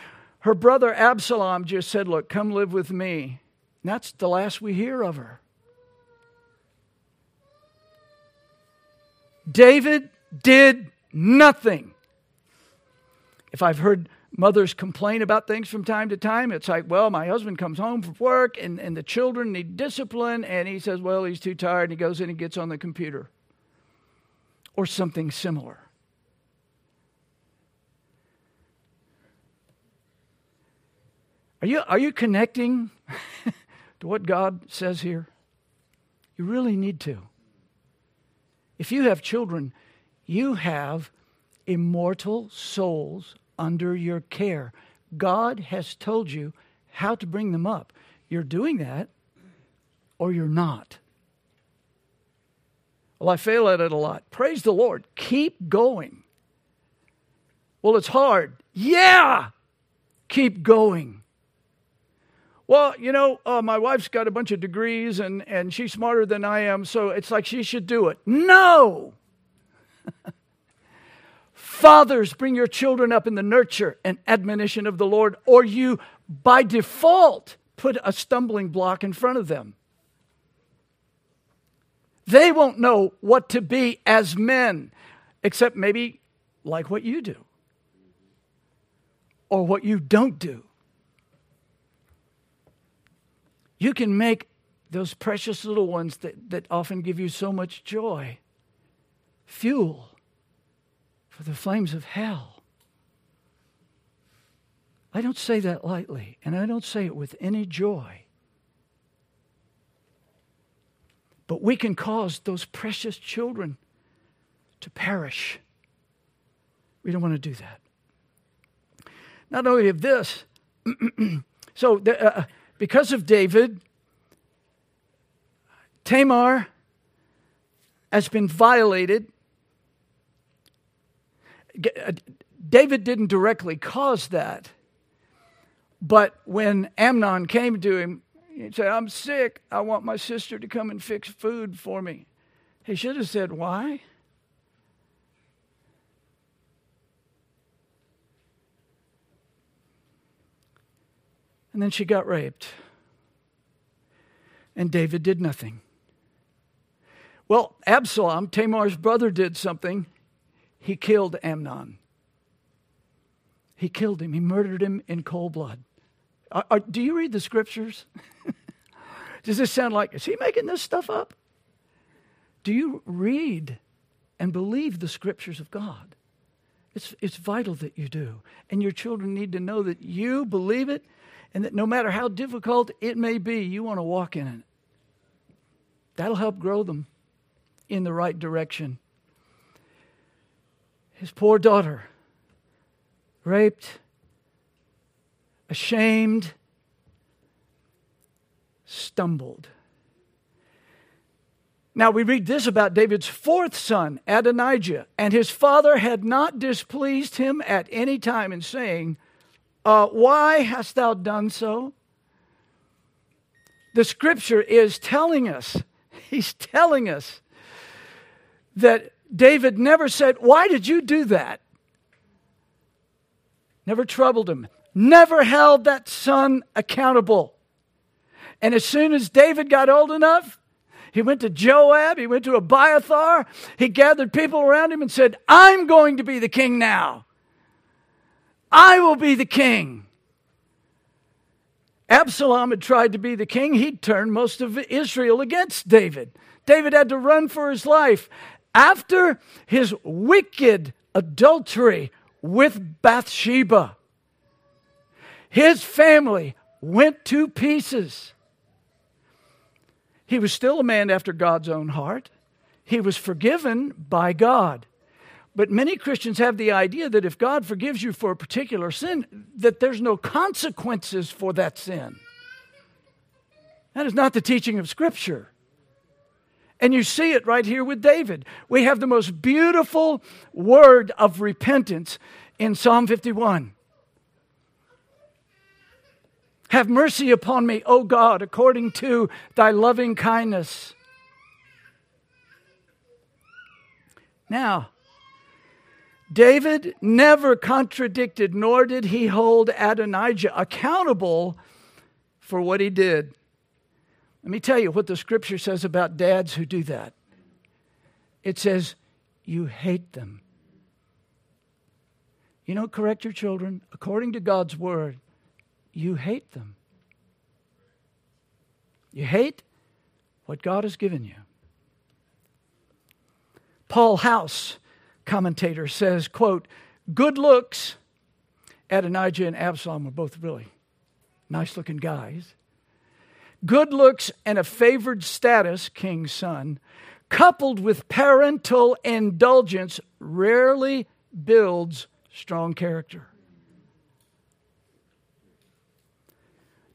Her brother Absalom just said, Look, come live with me. And that's the last we hear of her. David did nothing. If I've heard mothers complain about things from time to time, it's like, well, my husband comes home from work and, and the children need discipline, and he says, well, he's too tired, and he goes in and gets on the computer or something similar. Are you, are you connecting to what God says here? You really need to. If you have children, you have immortal souls under your care. God has told you how to bring them up. You're doing that or you're not. Well, I fail at it a lot. Praise the Lord. Keep going. Well, it's hard. Yeah, keep going. Well, you know, uh, my wife's got a bunch of degrees and, and she's smarter than I am, so it's like she should do it. No! Fathers, bring your children up in the nurture and admonition of the Lord, or you, by default, put a stumbling block in front of them. They won't know what to be as men, except maybe like what you do or what you don't do. You can make those precious little ones that, that often give you so much joy fuel for the flames of hell. I don't say that lightly, and I don't say it with any joy. But we can cause those precious children to perish. We don't want to do that. Not only of this, so the, uh, because of David, Tamar has been violated. Uh, David didn't directly cause that. But when Amnon came to him He'd say, I'm sick. I want my sister to come and fix food for me. He should have said, Why? And then she got raped. And David did nothing. Well, Absalom, Tamar's brother, did something. He killed Amnon. He killed him. He murdered him in cold blood. Are, are, do you read the scriptures? Does this sound like, is he making this stuff up? Do you read and believe the scriptures of God? It's, it's vital that you do. And your children need to know that you believe it and that no matter how difficult it may be, you want to walk in it. That'll help grow them in the right direction. His poor daughter, raped, ashamed, stumbled. Now we read this about David's fourth son, Adonijah, and his father had not displeased him at any time in saying, uh, Why hast thou done so? The scripture is telling us, he's telling us that David never said, Why did you do that? Never troubled him, never held that son accountable. And as soon as David got old enough, he went to Joab, he went to Abiathar, he gathered people around him and said, I'm going to be the king now. I will be the king. Absalom had tried to be the king. He'd turned most of Israel against David. David had to run for his life. After his wicked adultery with Bathsheba, his family went to pieces. He was still a man after God's own heart. He was forgiven by God. But many Christians have the idea that if God forgives you for a particular sin, that there's no consequences for that sin. That is not the teaching of Scripture. And you see it right here with David. We have the most beautiful word of repentance in Psalm 51. Have mercy upon me, O God, according to thy loving kindness. Now, David never contradicted, nor did he hold Adonijah accountable for what he did. Let me tell you what the scripture says about dads who do that. It says, You hate them. You don't correct your children according to God's word, you hate them. You hate what God has given you. Paul House commentator says, quote, good looks, Adonijah and Absalom were both really nice looking guys. Good looks and a favored status, king's son, coupled with parental indulgence, rarely builds strong character.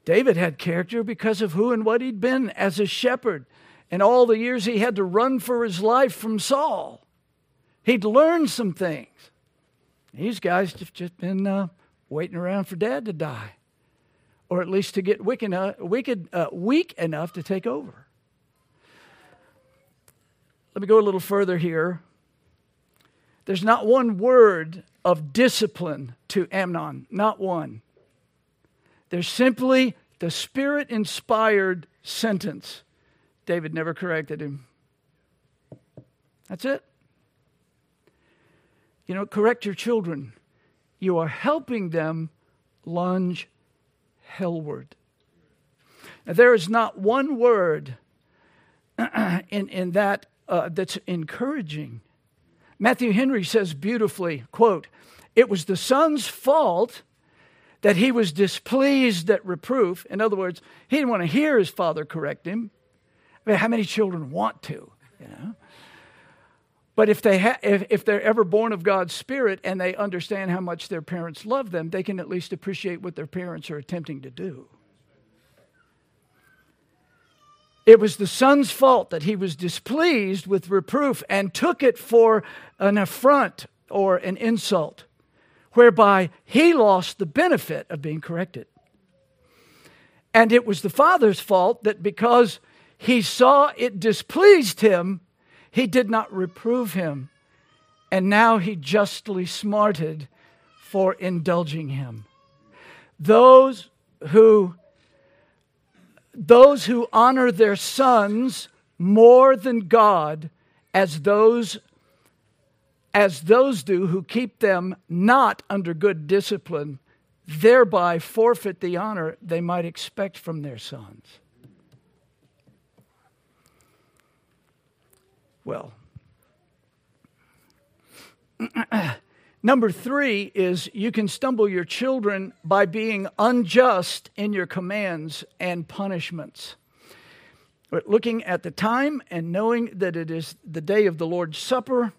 David had character because of who and what he'd been as a shepherd and all the years he had to run for his life from Saul. He'd learned some things. These guys have just been uh, waiting around for dad to die, or at least to get wicked, uh, wicked, uh, weak enough to take over. Let me go a little further here. There's not one word of discipline to Amnon, not one. There's simply the spirit inspired sentence. David never corrected him. That's it. You know, correct your children. You are helping them lunge hellward. Now, there is not one word in, in that uh, that's encouraging. Matthew Henry says beautifully, quote, it was the son's fault that he was displeased at reproof. In other words, he didn't want to hear his father correct him. I mean, how many children want to? You know? But if, they ha- if, if they're ever born of God's Spirit and they understand how much their parents love them, they can at least appreciate what their parents are attempting to do. It was the son's fault that he was displeased with reproof and took it for an affront or an insult, whereby he lost the benefit of being corrected. And it was the father's fault that because he saw it displeased him, he did not reprove him, and now he justly smarted for indulging him. Those who those who honor their sons more than God as those as those do who keep them not under good discipline thereby forfeit the honor they might expect from their sons. Well, number three is you can stumble your children by being unjust in your commands and punishments. But looking at the time and knowing that it is the day of the Lord's Supper,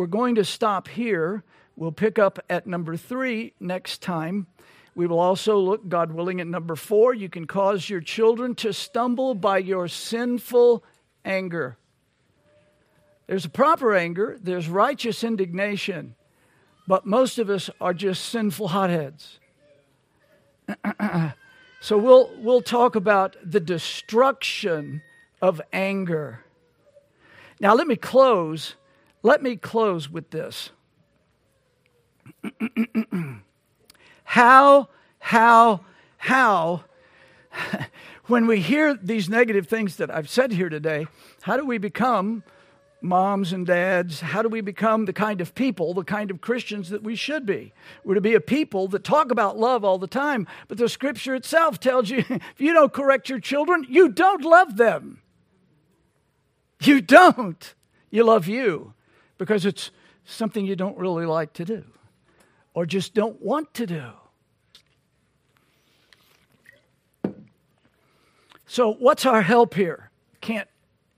we're going to stop here. We'll pick up at number three next time. We will also look, God willing, at number four. You can cause your children to stumble by your sinful anger. There's a proper anger, there's righteous indignation, but most of us are just sinful hotheads. so we'll, we'll talk about the destruction of anger. Now, let me close Let me close with this. how, how, how, when we hear these negative things that I've said here today, how do we become moms and dads? How do we become the kind of people, the kind of Christians that we should be? We're to be a people that talk about love all the time, but the scripture itself tells you if you don't correct your children, you don't love them. You don't. You love you because it's something you don't really like to do or just don't want to do. So, what's our help here? Can't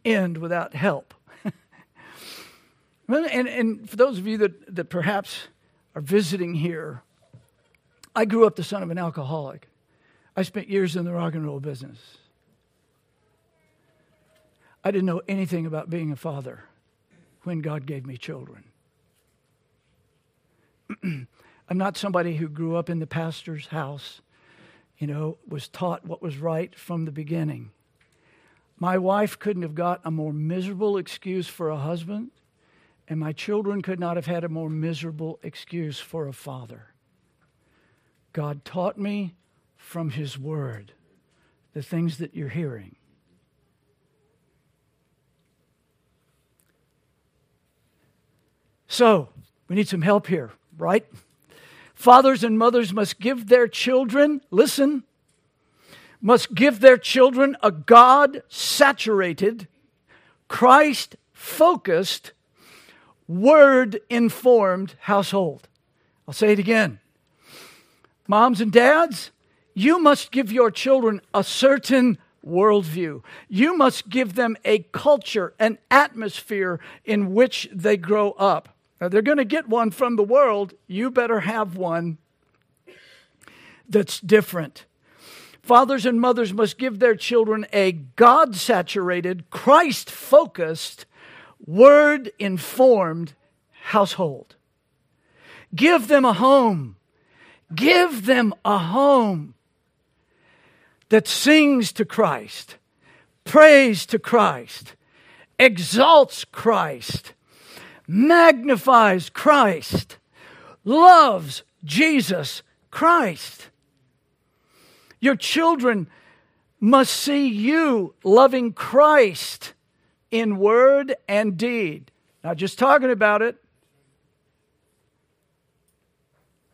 end without help. and, and for those of you that, that perhaps are visiting here, I grew up the son of an alcoholic. I spent years in the rock and roll business. I didn't know anything about being a father when God gave me children. I'm not somebody who grew up in the pastor's house, you know, was taught what was right from the beginning. My wife couldn't have got a more miserable excuse for a husband, and my children could not have had a more miserable excuse for a father. God taught me from His Word the things that you're hearing. So, we need some help here, right? Fathers and mothers must give their children, listen, must give their children a God saturated, Christ focused, word informed household. I'll say it again. Moms and dads, you must give your children a certain worldview. You must give them a culture, an atmosphere in which they grow up. Now, they're going to get one from the world. You better have one that's different. Fathers and mothers must give their children a God saturated, Christ focused, word informed household. Give them a home. Give them a home that sings to Christ, prays to Christ, exalts Christ magnifies Christ, loves Jesus Christ. Your children must see you loving Christ in word and deed. Not just talking about it,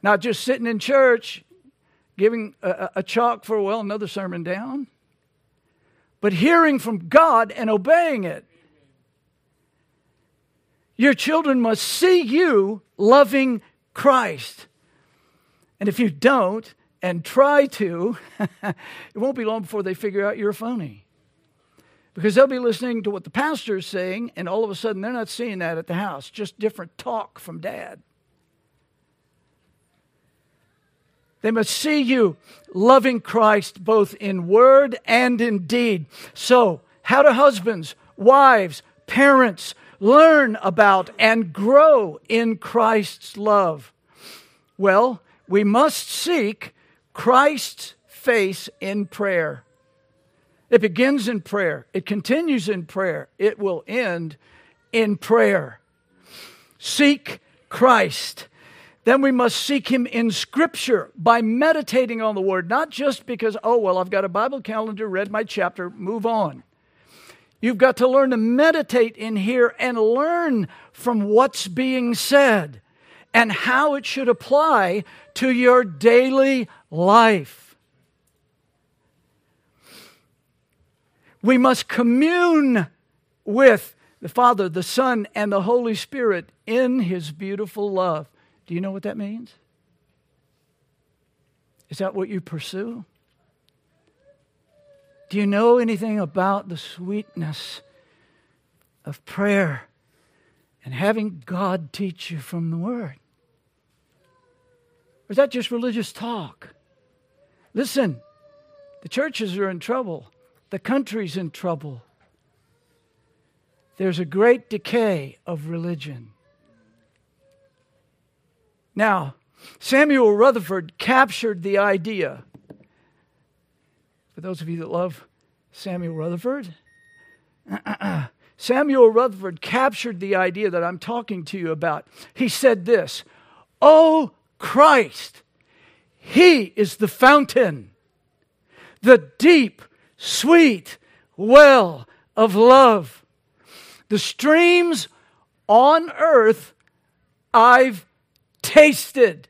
not just sitting in church giving a, a chalk for, well, another sermon down, but hearing from God and obeying it. Your children must see you loving Christ. And if you don't and try to, it won't be long before they figure out you're phony. Because they'll be listening to what the pastor is saying, and all of a sudden they're not seeing that at the house, just different talk from dad. They must see you loving Christ both in word and in deed. So, how do husbands, wives, parents, learn about and grow in Christ's love? Well, we must seek Christ's face in prayer. It begins in prayer, it continues in prayer, it will end in prayer. Seek Christ. Then we must seek Him in Scripture by meditating on the Word, not just because, oh, well, I've got a Bible calendar, read my chapter, move on. You've got to learn to meditate in here and learn from what's being said and how it should apply to your daily life. We must commune with the Father, the Son, and the Holy Spirit in His beautiful love. Do you know what that means? Is that what you pursue? Do you know anything about the sweetness of prayer and having God teach you from the Word? Or is that just religious talk? Listen, the churches are in trouble, the country's in trouble. There's a great decay of religion. Now, Samuel Rutherford captured the idea for those of you that love Samuel Rutherford, Samuel Rutherford captured the idea that I'm talking to you about. He said this Oh, Christ, He is the fountain, the deep, sweet well of love. The streams on earth I've tasted.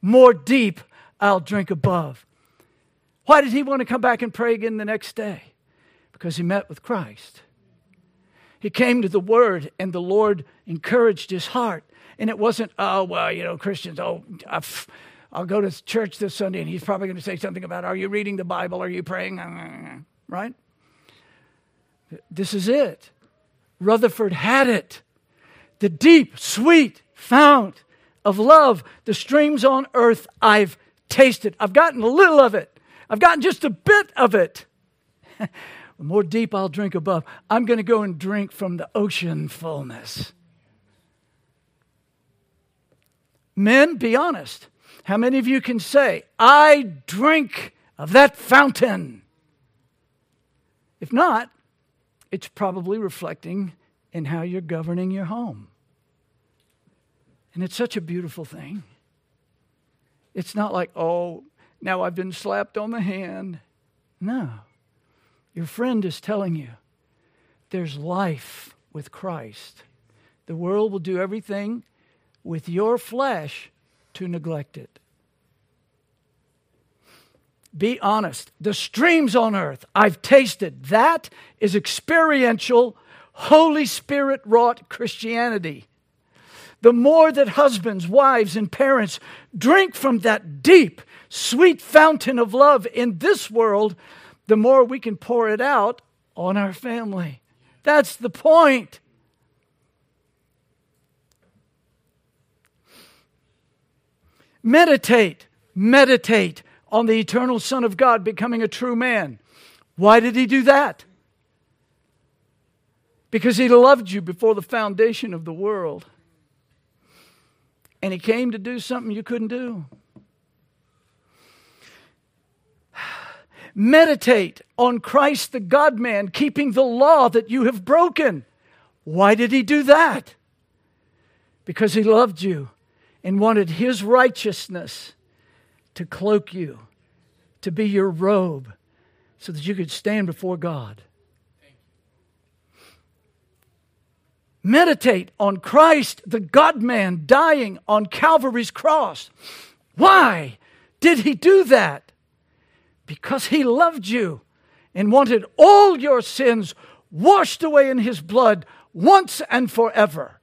More deep I'll drink above. Why did he want to come back and pray again the next day? Because he met with Christ. He came to the Word, and the Lord encouraged his heart. And it wasn't, oh, well, you know, Christians, oh, I'll go to church this Sunday, and he's probably going to say something about, are you reading the Bible? Are you praying? Right? This is it. Rutherford had it. The deep, sweet fount of love, the streams on earth I've tasted. I've gotten a little of it. I've gotten just a bit of it. The more deep I'll drink above. I'm going to go and drink from the ocean fullness. Men, be honest. How many of you can say, I drink of that fountain? If not, it's probably reflecting in how you're governing your home. And it's such a beautiful thing. It's not like, oh, now I've been slapped on the hand. No. Your friend is telling you there's life with Christ. The world will do everything with your flesh to neglect it. Be honest. The streams on earth I've tasted. That is experiential, Holy Spirit wrought Christianity. The more that husbands, wives, and parents drink from that deep, sweet fountain of love in this world, the more we can pour it out on our family. That's the point. Meditate, meditate on the eternal Son of God becoming a true man. Why did he do that? Because he loved you before the foundation of the world. And he came to do something you couldn't do. Meditate on Christ the God man, keeping the law that you have broken. Why did he do that? Because he loved you and wanted his righteousness to cloak you, to be your robe, so that you could stand before God. Meditate on Christ, the God man, dying on Calvary's cross. Why did he do that? Because he loved you and wanted all your sins washed away in his blood once and forever.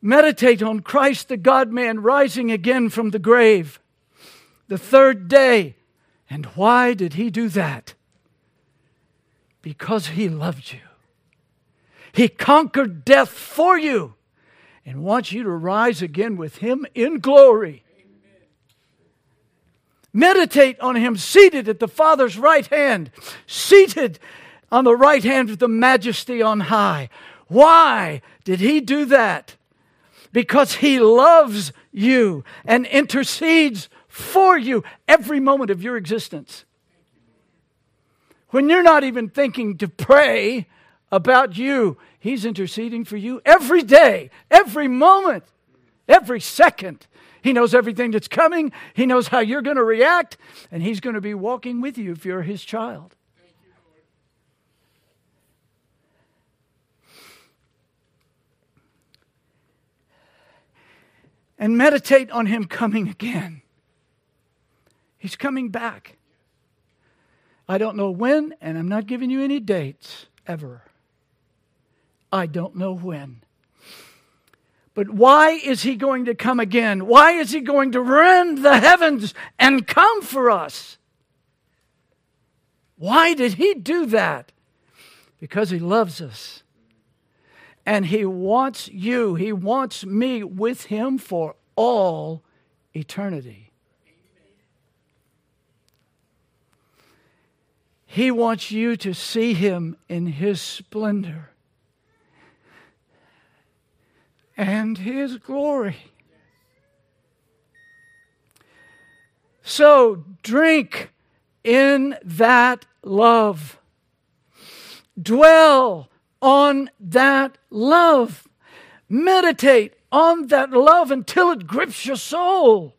Meditate on Christ, the God man, rising again from the grave the third day. And why did he do that? Because he loved you. He conquered death for you and wants you to rise again with him in glory. Meditate on him seated at the Father's right hand, seated on the right hand of the majesty on high. Why did he do that? Because he loves you and intercedes for you every moment of your existence. When you're not even thinking to pray about you, He's interceding for you every day, every moment, every second. He knows everything that's coming. He knows how you're going to react, and He's going to be walking with you if you're His child. and meditate on Him coming again. He's coming back. I don't know when, and I'm not giving you any dates ever. I don't know when. But why is he going to come again? Why is he going to rend the heavens and come for us? Why did he do that? Because he loves us. And he wants you, he wants me with him for all eternity. He wants you to see him in his splendor and his glory. So drink in that love. Dwell on that love. Meditate on that love until it grips your soul.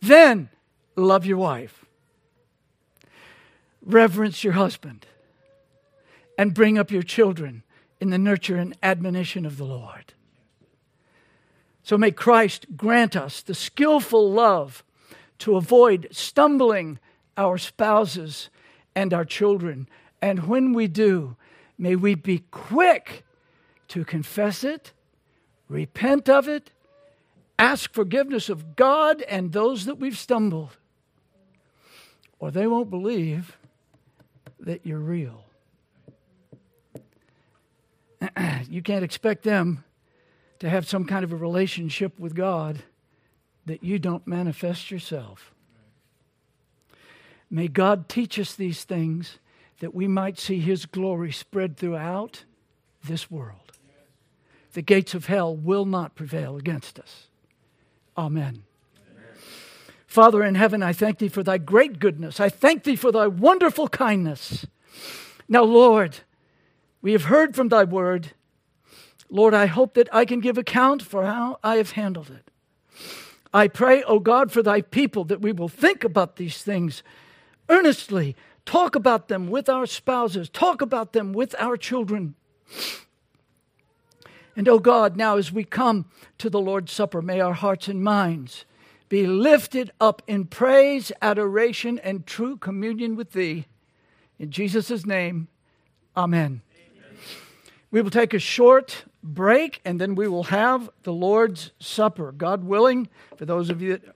Then love your wife. Reverence your husband. And bring up your children in the nurture and admonition of the Lord. So may Christ grant us the skillful love to avoid stumbling our spouses and our children. And when we do, may we be quick to confess it, repent of it, ask forgiveness of God and those that we've stumbled, or they won't believe that you're real. you can't expect them to have some kind of a relationship with God that you don't manifest yourself. May God teach us these things that we might see His glory spread throughout this world. The gates of hell will not prevail against us. Amen. Amen. Father in heaven, I thank Thee for Thy great goodness. I thank Thee for Thy wonderful kindness. Now, Lord, we have heard from Thy word. Lord, I hope that I can give account for how I have handled it. I pray, O oh God, for Thy people that we will think about these things earnestly talk about them with our spouses, talk about them with our children. And oh God, now as we come to the Lord's Supper, may our hearts and minds be lifted up in praise, adoration, and true communion with Thee. In Jesus' name, Amen. Amen. We will take a short break and then we will have the Lord's Supper. God willing, for those of you that